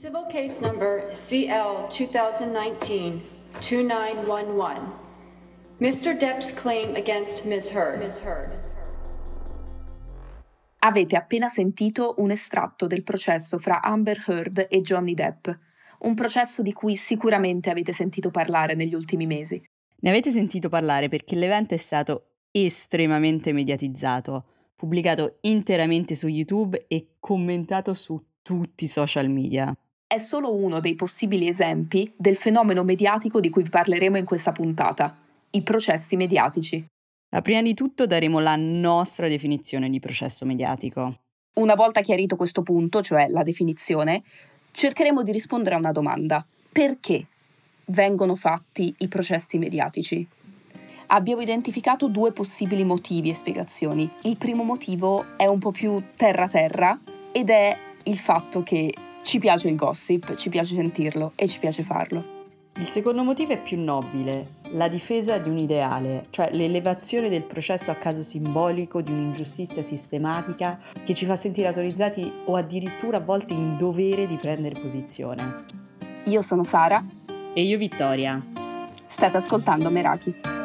Civil case number CL 2019-2911. Mr. Depp's claim against Ms. Heard. Ms. Heard. Avete appena sentito un estratto del processo fra Amber Heard e Johnny Depp, un processo di cui sicuramente avete sentito parlare negli ultimi mesi. Ne avete sentito parlare perché l'evento è stato estremamente mediatizzato, pubblicato interamente su YouTube e commentato su tutti i social media. È solo uno dei possibili esempi del fenomeno mediatico di cui vi parleremo in questa puntata, i processi mediatici. Ma prima di tutto daremo la nostra definizione di processo mediatico. Una volta chiarito questo punto, cioè la definizione, cercheremo di rispondere a una domanda. Perché vengono fatti i processi mediatici? Abbiamo identificato due possibili motivi e spiegazioni. Il primo motivo è un po' più terra-terra ed è il fatto che ci piace il gossip, ci piace sentirlo e ci piace farlo. Il secondo motivo è più nobile, la difesa di un ideale, cioè l'elevazione del processo a caso simbolico di un'ingiustizia sistematica che ci fa sentire autorizzati o addirittura a volte in dovere di prendere posizione. Io sono Sara. E io Vittoria. State ascoltando Meraki.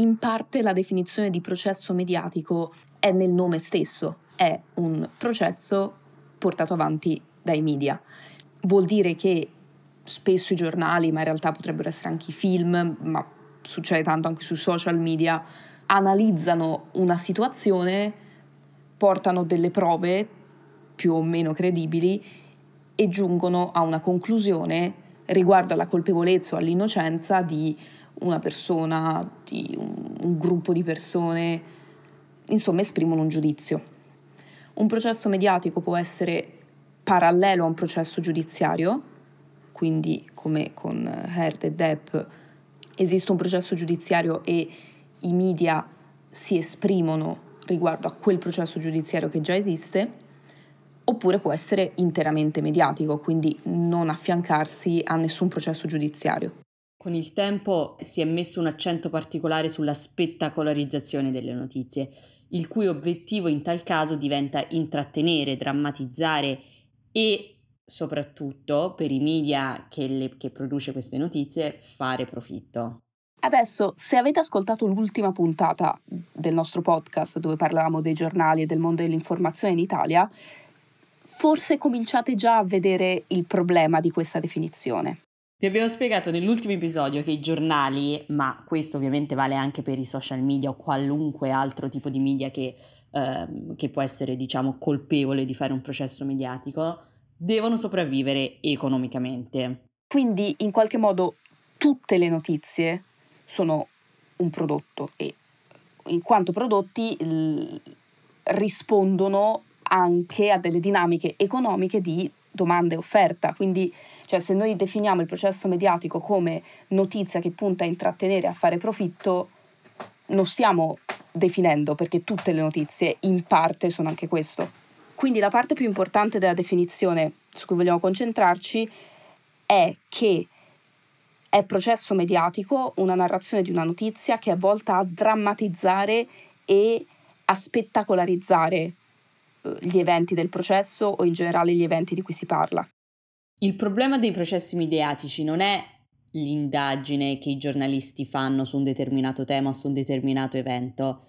In parte la definizione di processo mediatico è nel nome stesso, è un processo portato avanti dai media. Vuol dire che spesso i giornali, ma in realtà potrebbero essere anche i film, ma succede tanto anche sui social media, analizzano una situazione, portano delle prove più o meno credibili e giungono a una conclusione riguardo alla colpevolezza o all'innocenza di una persona, di un, un gruppo di persone, insomma esprimono un giudizio. Un processo mediatico può essere parallelo a un processo giudiziario, quindi come con Heard e Depp esiste un processo giudiziario e i media si esprimono riguardo a quel processo giudiziario che già esiste, oppure può essere interamente mediatico, quindi non affiancarsi a nessun processo giudiziario. Con il tempo si è messo un accento particolare sulla spettacolarizzazione delle notizie, il cui obiettivo in tal caso diventa intrattenere, drammatizzare e soprattutto per i media che, le, che produce queste notizie fare profitto. Adesso, se avete ascoltato l'ultima puntata del nostro podcast dove parlavamo dei giornali e del mondo dell'informazione in Italia, forse cominciate già a vedere il problema di questa definizione. Ti abbiamo spiegato nell'ultimo episodio che i giornali, ma questo ovviamente vale anche per i social media o qualunque altro tipo di media che, ehm, che può essere, diciamo, colpevole di fare un processo mediatico, devono sopravvivere economicamente. Quindi, in qualche modo, tutte le notizie sono un prodotto e in quanto prodotti l- rispondono anche a delle dinamiche economiche di domanda e offerta. Quindi cioè se noi definiamo il processo mediatico come notizia che punta a intrattenere, a fare profitto, non stiamo definendo perché tutte le notizie in parte sono anche questo. Quindi la parte più importante della definizione su cui vogliamo concentrarci è che è processo mediatico una narrazione di una notizia che è volta a drammatizzare e a spettacolarizzare gli eventi del processo o in generale gli eventi di cui si parla. Il problema dei processi mediatici non è l'indagine che i giornalisti fanno su un determinato tema o su un determinato evento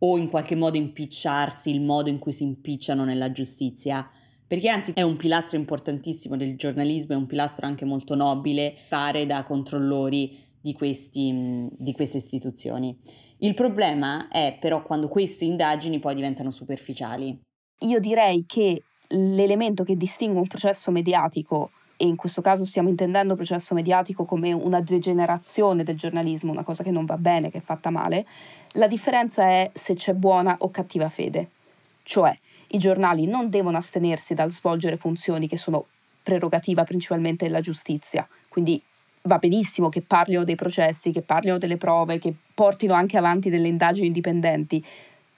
o in qualche modo impicciarsi, il modo in cui si impicciano nella giustizia, perché anzi è un pilastro importantissimo del giornalismo, è un pilastro anche molto nobile fare da controllori di, questi, di queste istituzioni. Il problema è però quando queste indagini poi diventano superficiali. Io direi che l'elemento che distingue un processo mediatico, e in questo caso stiamo intendendo processo mediatico come una degenerazione del giornalismo, una cosa che non va bene, che è fatta male, la differenza è se c'è buona o cattiva fede. Cioè, i giornali non devono astenersi dal svolgere funzioni che sono prerogativa principalmente della giustizia, quindi va benissimo che parlino dei processi, che parlino delle prove, che portino anche avanti delle indagini indipendenti,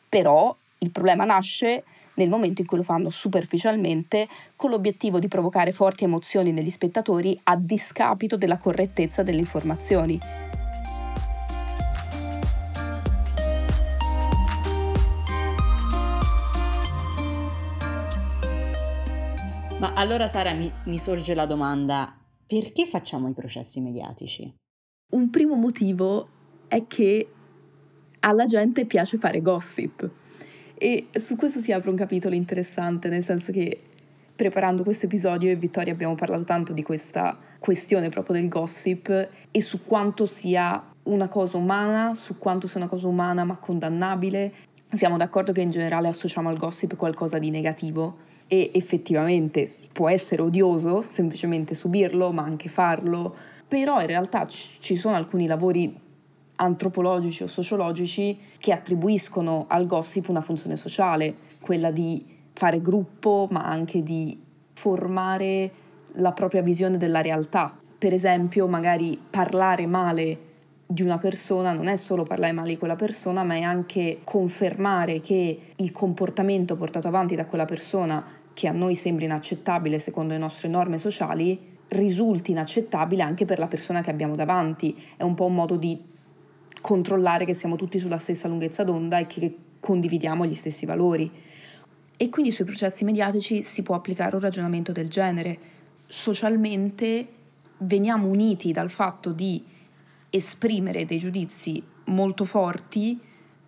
però il problema nasce nel momento in cui lo fanno superficialmente con l'obiettivo di provocare forti emozioni negli spettatori a discapito della correttezza delle informazioni. Ma allora Sara mi, mi sorge la domanda, perché facciamo i processi mediatici? Un primo motivo è che alla gente piace fare gossip e su questo si apre un capitolo interessante, nel senso che preparando questo episodio io e Vittoria abbiamo parlato tanto di questa questione proprio del gossip e su quanto sia una cosa umana, su quanto sia una cosa umana ma condannabile. Siamo d'accordo che in generale associamo al gossip qualcosa di negativo e effettivamente può essere odioso semplicemente subirlo, ma anche farlo, però in realtà ci sono alcuni lavori antropologici o sociologici che attribuiscono al gossip una funzione sociale, quella di fare gruppo, ma anche di formare la propria visione della realtà. Per esempio, magari parlare male di una persona non è solo parlare male di quella persona, ma è anche confermare che il comportamento portato avanti da quella persona che a noi sembra inaccettabile secondo le nostre norme sociali, risulti inaccettabile anche per la persona che abbiamo davanti. È un po' un modo di controllare che siamo tutti sulla stessa lunghezza d'onda e che condividiamo gli stessi valori. E quindi sui processi mediatici si può applicare un ragionamento del genere. Socialmente veniamo uniti dal fatto di esprimere dei giudizi molto forti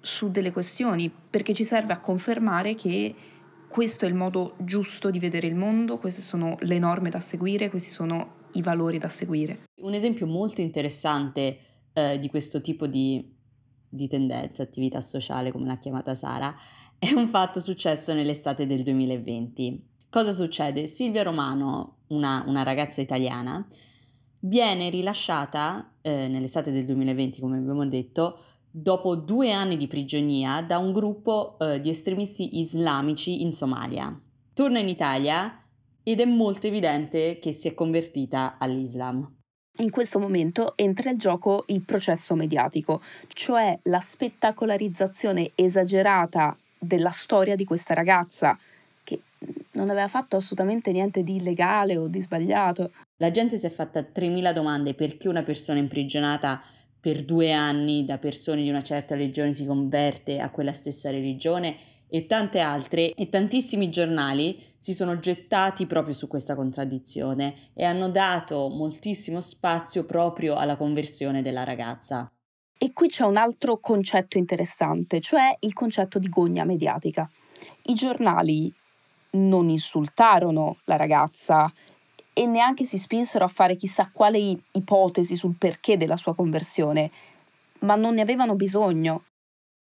su delle questioni, perché ci serve a confermare che questo è il modo giusto di vedere il mondo, queste sono le norme da seguire, questi sono i valori da seguire. Un esempio molto interessante eh, di questo tipo di, di tendenza, attività sociale, come l'ha chiamata Sara, è un fatto successo nell'estate del 2020. Cosa succede? Silvia Romano, una, una ragazza italiana, viene rilasciata eh, nell'estate del 2020, come abbiamo detto, dopo due anni di prigionia da un gruppo eh, di estremisti islamici in Somalia. Torna in Italia ed è molto evidente che si è convertita all'Islam. In questo momento entra in gioco il processo mediatico, cioè la spettacolarizzazione esagerata della storia di questa ragazza, che non aveva fatto assolutamente niente di illegale o di sbagliato. La gente si è fatta 3.000 domande perché una persona imprigionata per due anni da persone di una certa religione si converte a quella stessa religione e tante altre e tantissimi giornali si sono gettati proprio su questa contraddizione e hanno dato moltissimo spazio proprio alla conversione della ragazza. E qui c'è un altro concetto interessante, cioè il concetto di gogna mediatica. I giornali non insultarono la ragazza e neanche si spinsero a fare chissà quale ipotesi sul perché della sua conversione, ma non ne avevano bisogno.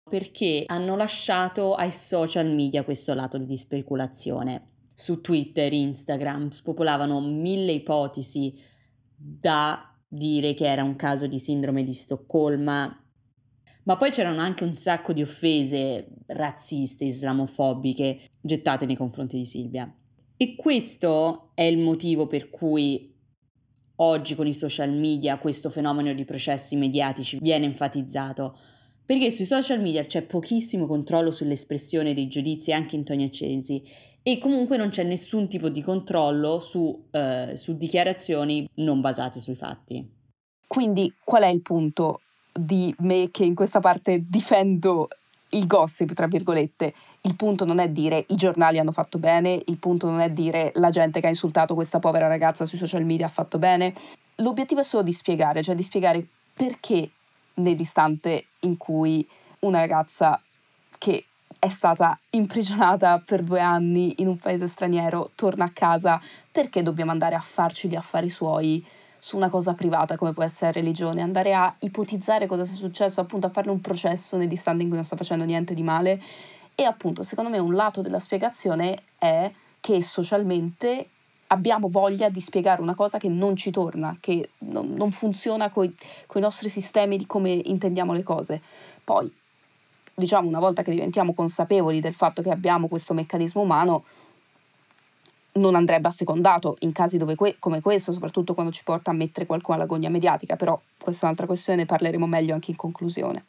Perché hanno lasciato ai social media questo lato di speculazione. Su Twitter, Instagram spopolavano mille ipotesi da dire che era un caso di sindrome di Stoccolma, ma poi c'erano anche un sacco di offese razziste, islamofobiche gettate nei confronti di Silvia. E questo è il motivo per cui oggi con i social media questo fenomeno di processi mediatici viene enfatizzato. Perché sui social media c'è pochissimo controllo sull'espressione dei giudizi anche in toni accesi e comunque non c'è nessun tipo di controllo su, eh, su dichiarazioni non basate sui fatti. Quindi qual è il punto di me che in questa parte difendo il gossip, tra virgolette. Il punto non è dire i giornali hanno fatto bene, il punto non è dire la gente che ha insultato questa povera ragazza sui social media ha fatto bene. L'obiettivo è solo di spiegare, cioè di spiegare perché nell'istante in cui una ragazza che è stata imprigionata per due anni in un paese straniero torna a casa, perché dobbiamo andare a farci gli affari suoi su una cosa privata come può essere la religione, andare a ipotizzare cosa sia successo, appunto a farne un processo nell'istante in cui non sta facendo niente di male. E appunto, secondo me, un lato della spiegazione è che socialmente abbiamo voglia di spiegare una cosa che non ci torna, che non, non funziona con i nostri sistemi di come intendiamo le cose. Poi, diciamo, una volta che diventiamo consapevoli del fatto che abbiamo questo meccanismo umano, non andrebbe assecondato in casi que- come questo, soprattutto quando ci porta a mettere qualcuno alla gogna mediatica, però questa è un'altra questione, ne parleremo meglio anche in conclusione.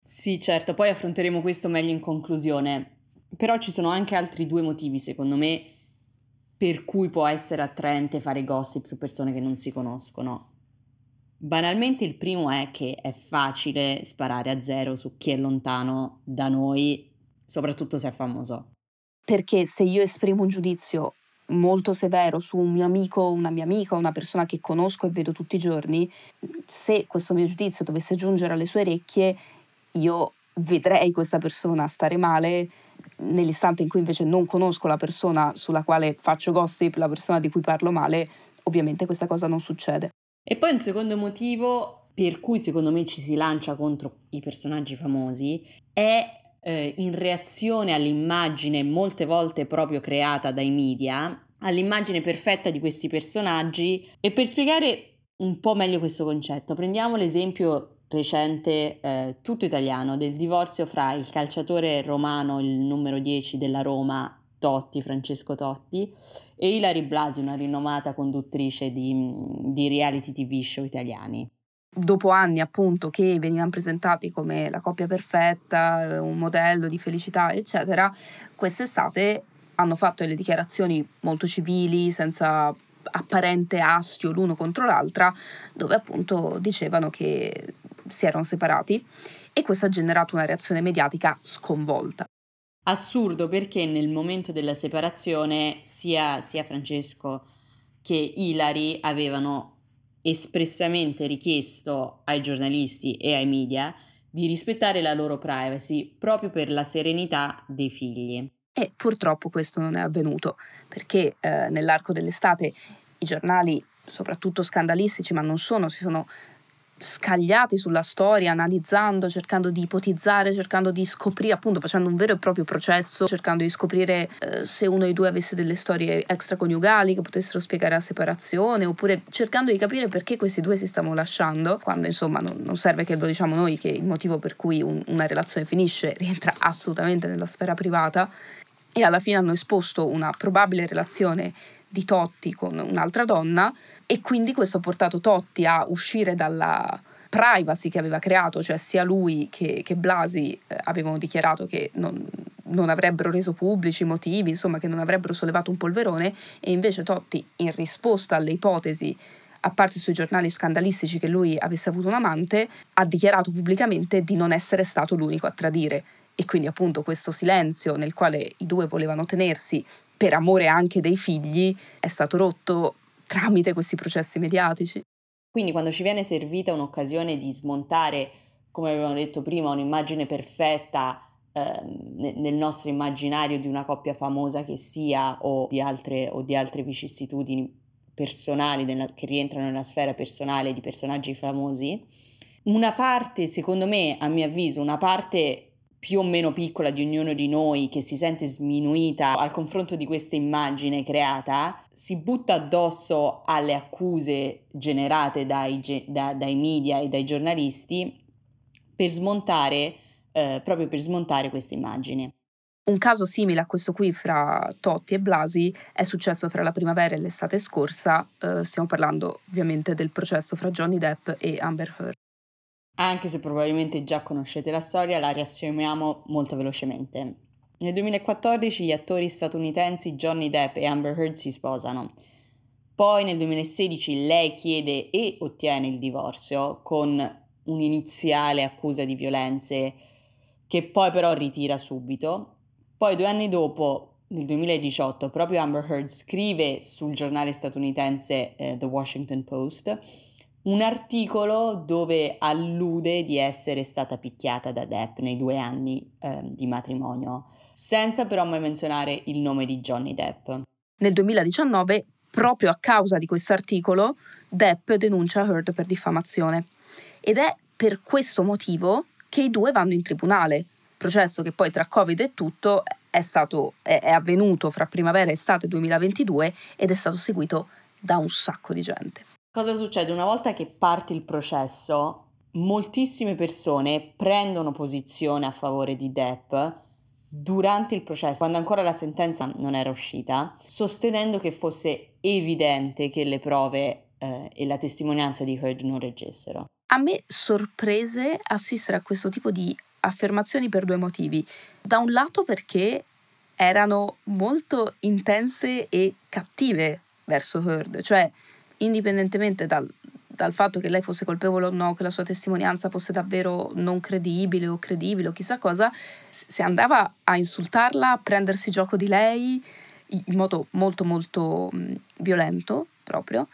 Sì, certo, poi affronteremo questo meglio in conclusione. Però ci sono anche altri due motivi, secondo me, per cui può essere attraente fare gossip su persone che non si conoscono. Banalmente il primo è che è facile sparare a zero su chi è lontano da noi, soprattutto se è famoso. Perché se io esprimo un giudizio molto severo su un mio amico, una mia amica, una persona che conosco e vedo tutti i giorni, se questo mio giudizio dovesse giungere alle sue orecchie, io vedrei questa persona stare male nell'istante in cui invece non conosco la persona sulla quale faccio gossip, la persona di cui parlo male, ovviamente questa cosa non succede. E poi un secondo motivo per cui secondo me ci si lancia contro i personaggi famosi è eh, in reazione all'immagine molte volte proprio creata dai media, all'immagine perfetta di questi personaggi e per spiegare un po' meglio questo concetto prendiamo l'esempio recente eh, tutto italiano del divorzio fra il calciatore romano, il numero 10 della Roma, Totti, Francesco Totti, e Ilari Blasi, una rinomata conduttrice di, di reality tv show italiani. Dopo anni appunto che venivano presentati come la coppia perfetta, eh, un modello di felicità, eccetera, quest'estate hanno fatto delle dichiarazioni molto civili, senza apparente astio l'uno contro l'altra, dove appunto dicevano che si erano separati e questo ha generato una reazione mediatica sconvolta. Assurdo perché nel momento della separazione sia, sia Francesco che Ilari avevano espressamente richiesto ai giornalisti e ai media di rispettare la loro privacy proprio per la serenità dei figli. E purtroppo questo non è avvenuto perché eh, nell'arco dell'estate i giornali, soprattutto scandalistici, ma non sono, si sono scagliati sulla storia, analizzando, cercando di ipotizzare, cercando di scoprire, appunto facendo un vero e proprio processo, cercando di scoprire eh, se uno dei due avesse delle storie extraconiugali che potessero spiegare la separazione, oppure cercando di capire perché questi due si stavano lasciando, quando insomma non, non serve che lo diciamo noi che il motivo per cui un, una relazione finisce rientra assolutamente nella sfera privata e alla fine hanno esposto una probabile relazione di Totti con un'altra donna e quindi questo ha portato Totti a uscire dalla privacy che aveva creato, cioè sia lui che, che Blasi eh, avevano dichiarato che non, non avrebbero reso pubblici i motivi, insomma che non avrebbero sollevato un polverone e invece Totti in risposta alle ipotesi apparse sui giornali scandalistici che lui avesse avuto un amante, ha dichiarato pubblicamente di non essere stato l'unico a tradire. E quindi appunto questo silenzio nel quale i due volevano tenersi per amore anche dei figli, è stato rotto tramite questi processi mediatici. Quindi quando ci viene servita un'occasione di smontare, come avevamo detto prima, un'immagine perfetta eh, nel nostro immaginario di una coppia famosa che sia o di altre, o di altre vicissitudini personali nella, che rientrano nella sfera personale di personaggi famosi, una parte, secondo me, a mio avviso, una parte più o meno piccola di ognuno di noi che si sente sminuita al confronto di questa immagine creata, si butta addosso alle accuse generate dai, da, dai media e dai giornalisti per smontare, eh, proprio per smontare questa immagine. Un caso simile a questo qui fra Totti e Blasi è successo fra la primavera e l'estate scorsa, eh, stiamo parlando ovviamente del processo fra Johnny Depp e Amber Heard. Anche se probabilmente già conoscete la storia, la riassumiamo molto velocemente. Nel 2014 gli attori statunitensi Johnny Depp e Amber Heard si sposano. Poi nel 2016 lei chiede e ottiene il divorzio con un'iniziale accusa di violenze che poi però ritira subito. Poi due anni dopo, nel 2018, proprio Amber Heard scrive sul giornale statunitense eh, The Washington Post un articolo dove allude di essere stata picchiata da Depp nei due anni eh, di matrimonio, senza però mai menzionare il nome di Johnny Depp. Nel 2019, proprio a causa di questo articolo, Depp denuncia Heard per diffamazione. Ed è per questo motivo che i due vanno in tribunale, processo che poi tra Covid e tutto è, stato, è, è avvenuto fra primavera e estate 2022 ed è stato seguito da un sacco di gente. Cosa succede? Una volta che parte il processo, moltissime persone prendono posizione a favore di Depp durante il processo, quando ancora la sentenza non era uscita, sostenendo che fosse evidente che le prove eh, e la testimonianza di Heard non reggessero. A me sorprese assistere a questo tipo di affermazioni per due motivi. Da un lato perché erano molto intense e cattive verso Heard, cioè indipendentemente dal, dal fatto che lei fosse colpevole o no, che la sua testimonianza fosse davvero non credibile o credibile o chissà cosa, si andava a insultarla, a prendersi gioco di lei in modo molto molto mh, violento proprio.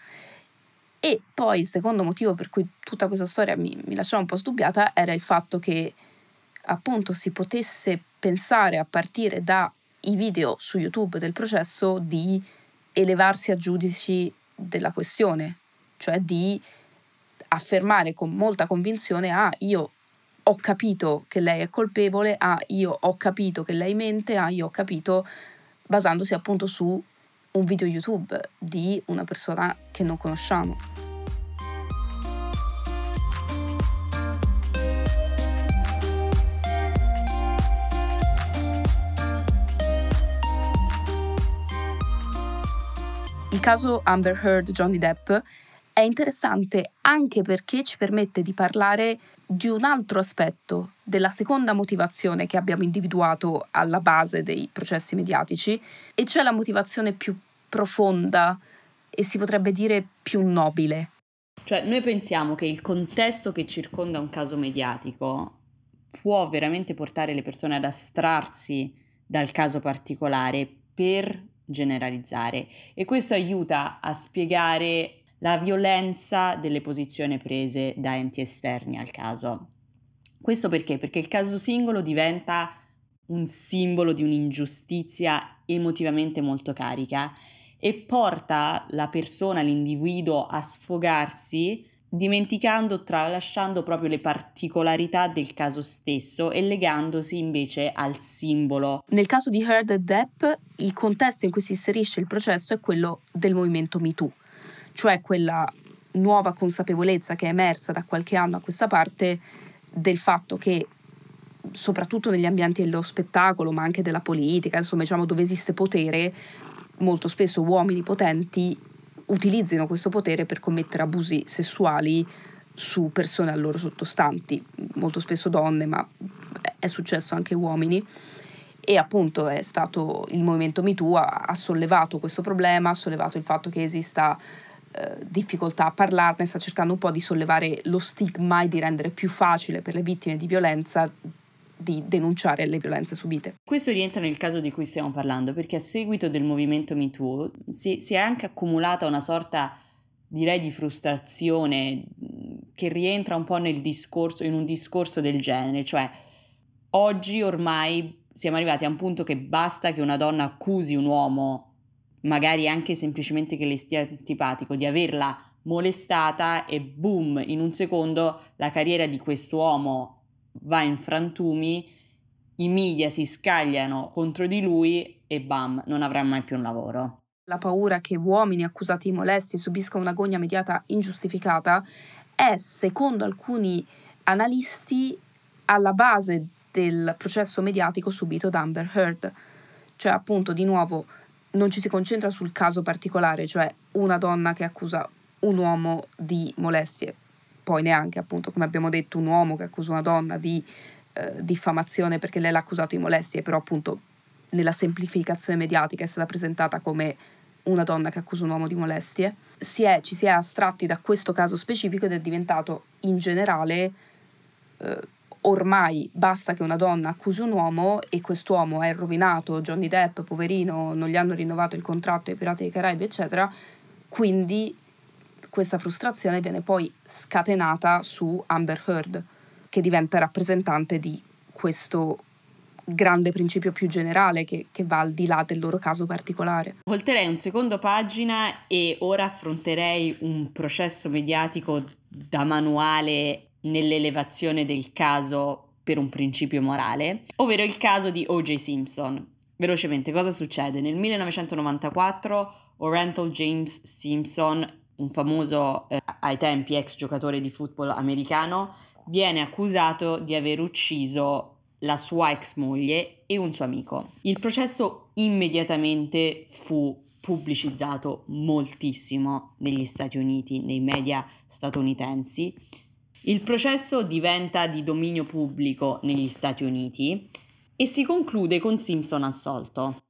E poi il secondo motivo per cui tutta questa storia mi, mi lasciava un po' sdubbiata era il fatto che appunto si potesse pensare a partire dai video su YouTube del processo di elevarsi a giudici della questione, cioè di affermare con molta convinzione, ah, io ho capito che lei è colpevole, ah, io ho capito che lei mente, ah, io ho capito, basandosi appunto su un video YouTube di una persona che non conosciamo. Caso Amber Heard Johnny Depp è interessante anche perché ci permette di parlare di un altro aspetto della seconda motivazione che abbiamo individuato alla base dei processi mediatici, e cioè la motivazione più profonda e si potrebbe dire più nobile. Cioè, noi pensiamo che il contesto che circonda un caso mediatico può veramente portare le persone ad astrarsi dal caso particolare per generalizzare e questo aiuta a spiegare la violenza delle posizioni prese da enti esterni al caso. Questo perché? Perché il caso singolo diventa un simbolo di un'ingiustizia emotivamente molto carica e porta la persona, l'individuo a sfogarsi dimenticando, tralasciando proprio le particolarità del caso stesso e legandosi invece al simbolo. Nel caso di Heard Depp, il contesto in cui si inserisce il processo è quello del movimento MeToo, cioè quella nuova consapevolezza che è emersa da qualche anno a questa parte del fatto che soprattutto negli ambienti dello spettacolo, ma anche della politica, insomma, diciamo dove esiste potere, molto spesso uomini potenti utilizzino questo potere per commettere abusi sessuali su persone a loro sottostanti, molto spesso donne, ma è successo anche uomini. E appunto è stato il movimento MeToo ha, ha sollevato questo problema, ha sollevato il fatto che esista eh, difficoltà a parlarne, sta cercando un po' di sollevare lo stigma e di rendere più facile per le vittime di violenza di denunciare le violenze subite. Questo rientra nel caso di cui stiamo parlando, perché a seguito del movimento MeToo si, si è anche accumulata una sorta, direi, di frustrazione che rientra un po' nel discorso, in un discorso del genere, cioè oggi ormai siamo arrivati a un punto che basta che una donna accusi un uomo, magari anche semplicemente che le stia antipatico, di averla molestata e boom, in un secondo la carriera di quest'uomo va in frantumi, i media si scagliano contro di lui e bam, non avrà mai più un lavoro. La paura che uomini accusati di molestie subiscano una gogna mediata ingiustificata è, secondo alcuni analisti, alla base del processo mediatico subito da Amber Heard. Cioè, appunto, di nuovo, non ci si concentra sul caso particolare, cioè una donna che accusa un uomo di molestie poi neanche appunto come abbiamo detto un uomo che accusa una donna di eh, diffamazione perché lei l'ha accusato di molestie, però appunto nella semplificazione mediatica è stata presentata come una donna che accusa un uomo di molestie. Si è, ci si è astratti da questo caso specifico ed è diventato in generale eh, ormai basta che una donna accusi un uomo e quest'uomo è rovinato, Johnny Depp, poverino, non gli hanno rinnovato il contratto ai Pirati dei Caraibi, eccetera, quindi questa frustrazione viene poi scatenata su Amber Heard, che diventa rappresentante di questo grande principio più generale che, che, va al di là del loro caso particolare. Volterei un secondo pagina e ora affronterei un processo mediatico da manuale nell'elevazione del caso per un principio morale, ovvero il caso di O.J. Simpson. Velocemente, cosa succede? Nel 1994 Oriental James Simpson un famoso eh, ai tempi ex giocatore di football americano, viene accusato di aver ucciso la sua ex moglie e un suo amico. Il processo immediatamente fu pubblicizzato moltissimo negli Stati Uniti, nei media statunitensi. Il processo diventa di dominio pubblico negli Stati Uniti e si conclude con Simpson assolto.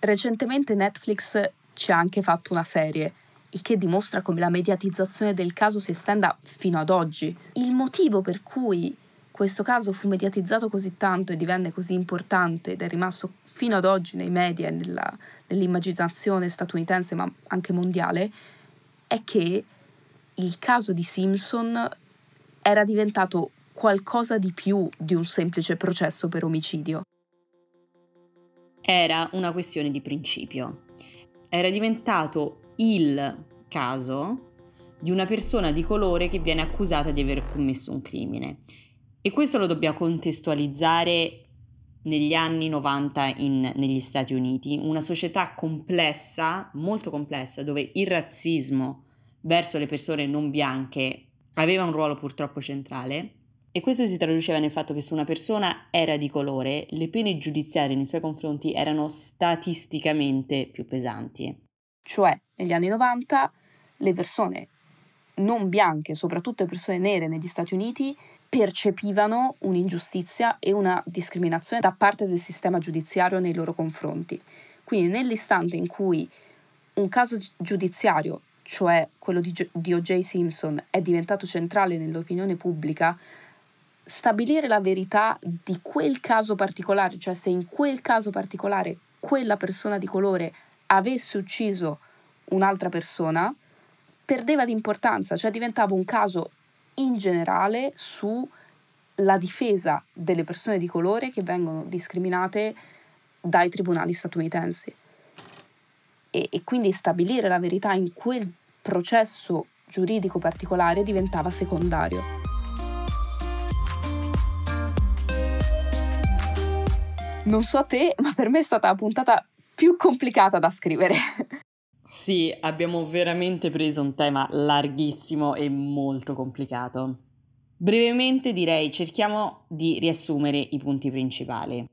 Recentemente Netflix ci ha anche fatto una serie, il che dimostra come la mediatizzazione del caso si estenda fino ad oggi. Il motivo per cui questo caso fu mediatizzato così tanto e divenne così importante ed è rimasto fino ad oggi nei media e nella, nell'immaginazione statunitense ma anche mondiale, è che il caso di Simpson era diventato qualcosa di più di un semplice processo per omicidio era una questione di principio. Era diventato il caso di una persona di colore che viene accusata di aver commesso un crimine. E questo lo dobbiamo contestualizzare negli anni 90 in, negli Stati Uniti, una società complessa, molto complessa, dove il razzismo verso le persone non bianche aveva un ruolo purtroppo centrale e questo si traduceva nel fatto che se una persona era di colore, le pene giudiziarie nei suoi confronti erano statisticamente più pesanti. Cioè, negli anni 90, le persone non bianche, soprattutto le persone nere negli Stati Uniti, percepivano un'ingiustizia e una discriminazione da parte del sistema giudiziario nei loro confronti. Quindi nell'istante in cui un caso giudiziario, cioè quello di, O.J. Simpson, è diventato centrale nell'opinione pubblica, stabilire la verità di quel caso particolare, cioè se in quel caso particolare quella persona di colore avesse ucciso un'altra persona, perdeva di importanza, cioè diventava un caso in generale sulla difesa delle persone di colore che vengono discriminate dai tribunali statunitensi. E, e quindi stabilire la verità in quel processo giuridico particolare diventava secondario. Non so te, ma per me è stata la puntata più complicata da scrivere. Sì, abbiamo veramente preso un tema larghissimo e molto complicato. Brevemente direi cerchiamo di riassumere i punti principali.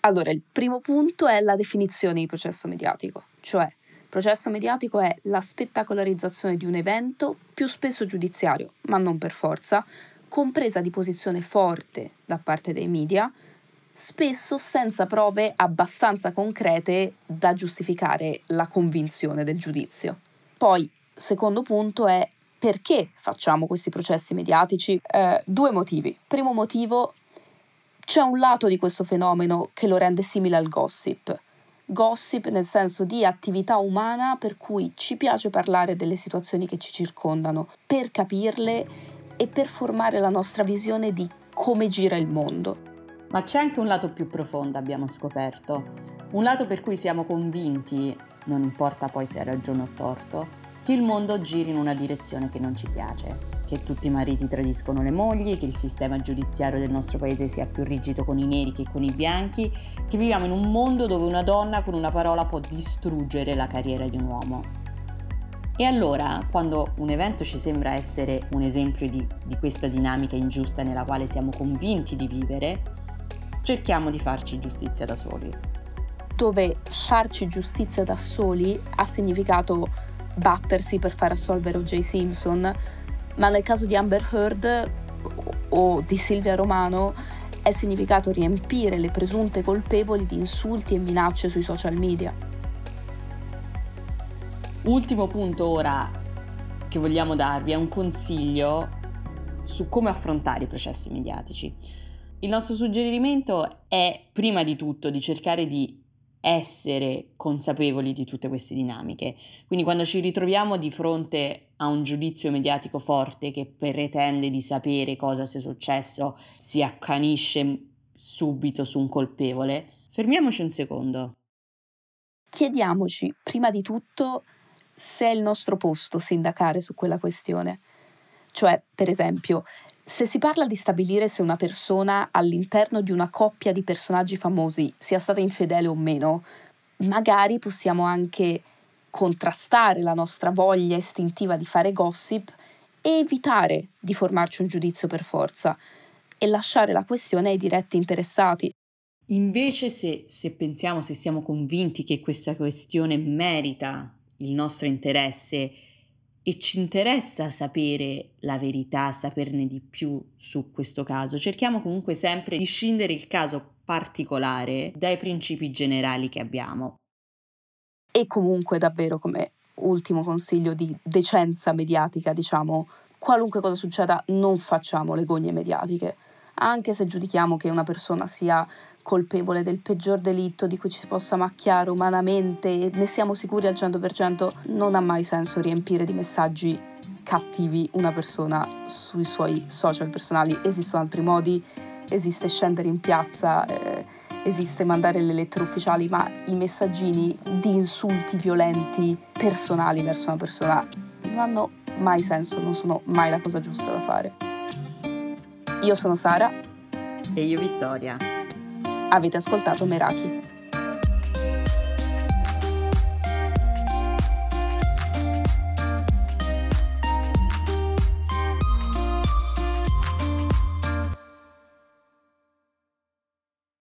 Allora, il primo punto è la definizione di processo mediatico, cioè processo mediatico è la spettacolarizzazione di un evento, più spesso giudiziario, ma non per forza, compresa di posizione forte da parte dei media, spesso senza prove abbastanza concrete da giustificare la convinzione del giudizio. Poi, secondo punto è perché facciamo questi processi mediatici? Eh, due motivi. Primo motivo, c'è un lato di questo fenomeno che lo rende simile al gossip. Gossip nel senso di attività umana per cui ci piace parlare delle situazioni che ci circondano, per capirle e per formare la nostra visione di come gira il mondo. Ma c'è anche un lato più profondo, abbiamo scoperto. Un lato per cui siamo convinti, non importa poi se hai ragione o torto, che il mondo giri in una direzione che non ci piace. Che tutti i mariti tradiscono le mogli, che il sistema giudiziario del nostro paese sia più rigido con i neri che con i bianchi, che viviamo in un mondo dove una donna con una parola può distruggere la carriera di un uomo. E allora, quando un evento ci sembra essere un esempio di, di questa dinamica ingiusta nella quale siamo convinti di vivere, cerchiamo di farci giustizia da soli. Dove farci giustizia da soli ha significato battersi per far assolvere O.J. Simpson, ma nel caso di Amber Heard o di Silvia Romano è significato riempire le presunte colpevoli di insulti e minacce sui social media. Ultimo punto ora che vogliamo darvi è un consiglio su come affrontare i processi mediatici. Il nostro suggerimento è prima di tutto di cercare di essere consapevoli di tutte queste dinamiche. Quindi quando ci ritroviamo di fronte a un giudizio mediatico forte che pretende di sapere cosa sia successo, si accanisce subito su un colpevole, fermiamoci un secondo. Chiediamoci prima di tutto se è il nostro posto sindacare su quella questione. Cioè, per esempio, se si parla di stabilire se una persona all'interno di una coppia di personaggi famosi sia stata infedele o meno, magari possiamo anche contrastare la nostra voglia istintiva di fare gossip e evitare di formarci un giudizio per forza e lasciare la questione ai diretti interessati. Invece se, se pensiamo, se siamo convinti che questa questione merita il nostro interesse e ci interessa sapere la verità, saperne di più su questo caso. Cerchiamo comunque sempre di scindere il caso particolare dai principi generali che abbiamo. E comunque davvero come ultimo consiglio di decenza mediatica, diciamo, qualunque cosa succeda non facciamo le gogne mediatiche, anche se giudichiamo che una persona sia colpevole del peggior delitto di cui ci si possa macchiare umanamente e ne siamo sicuri al 100%, non ha mai senso riempire di messaggi cattivi una persona sui suoi social personali. Esistono altri modi, esiste scendere in piazza, eh, esiste mandare le lettere ufficiali, ma i messaggini di insulti violenti personali verso una persona non hanno mai senso, non sono mai la cosa giusta da fare. Io sono Sara. E io Vittoria. Avete ascoltato Meraki.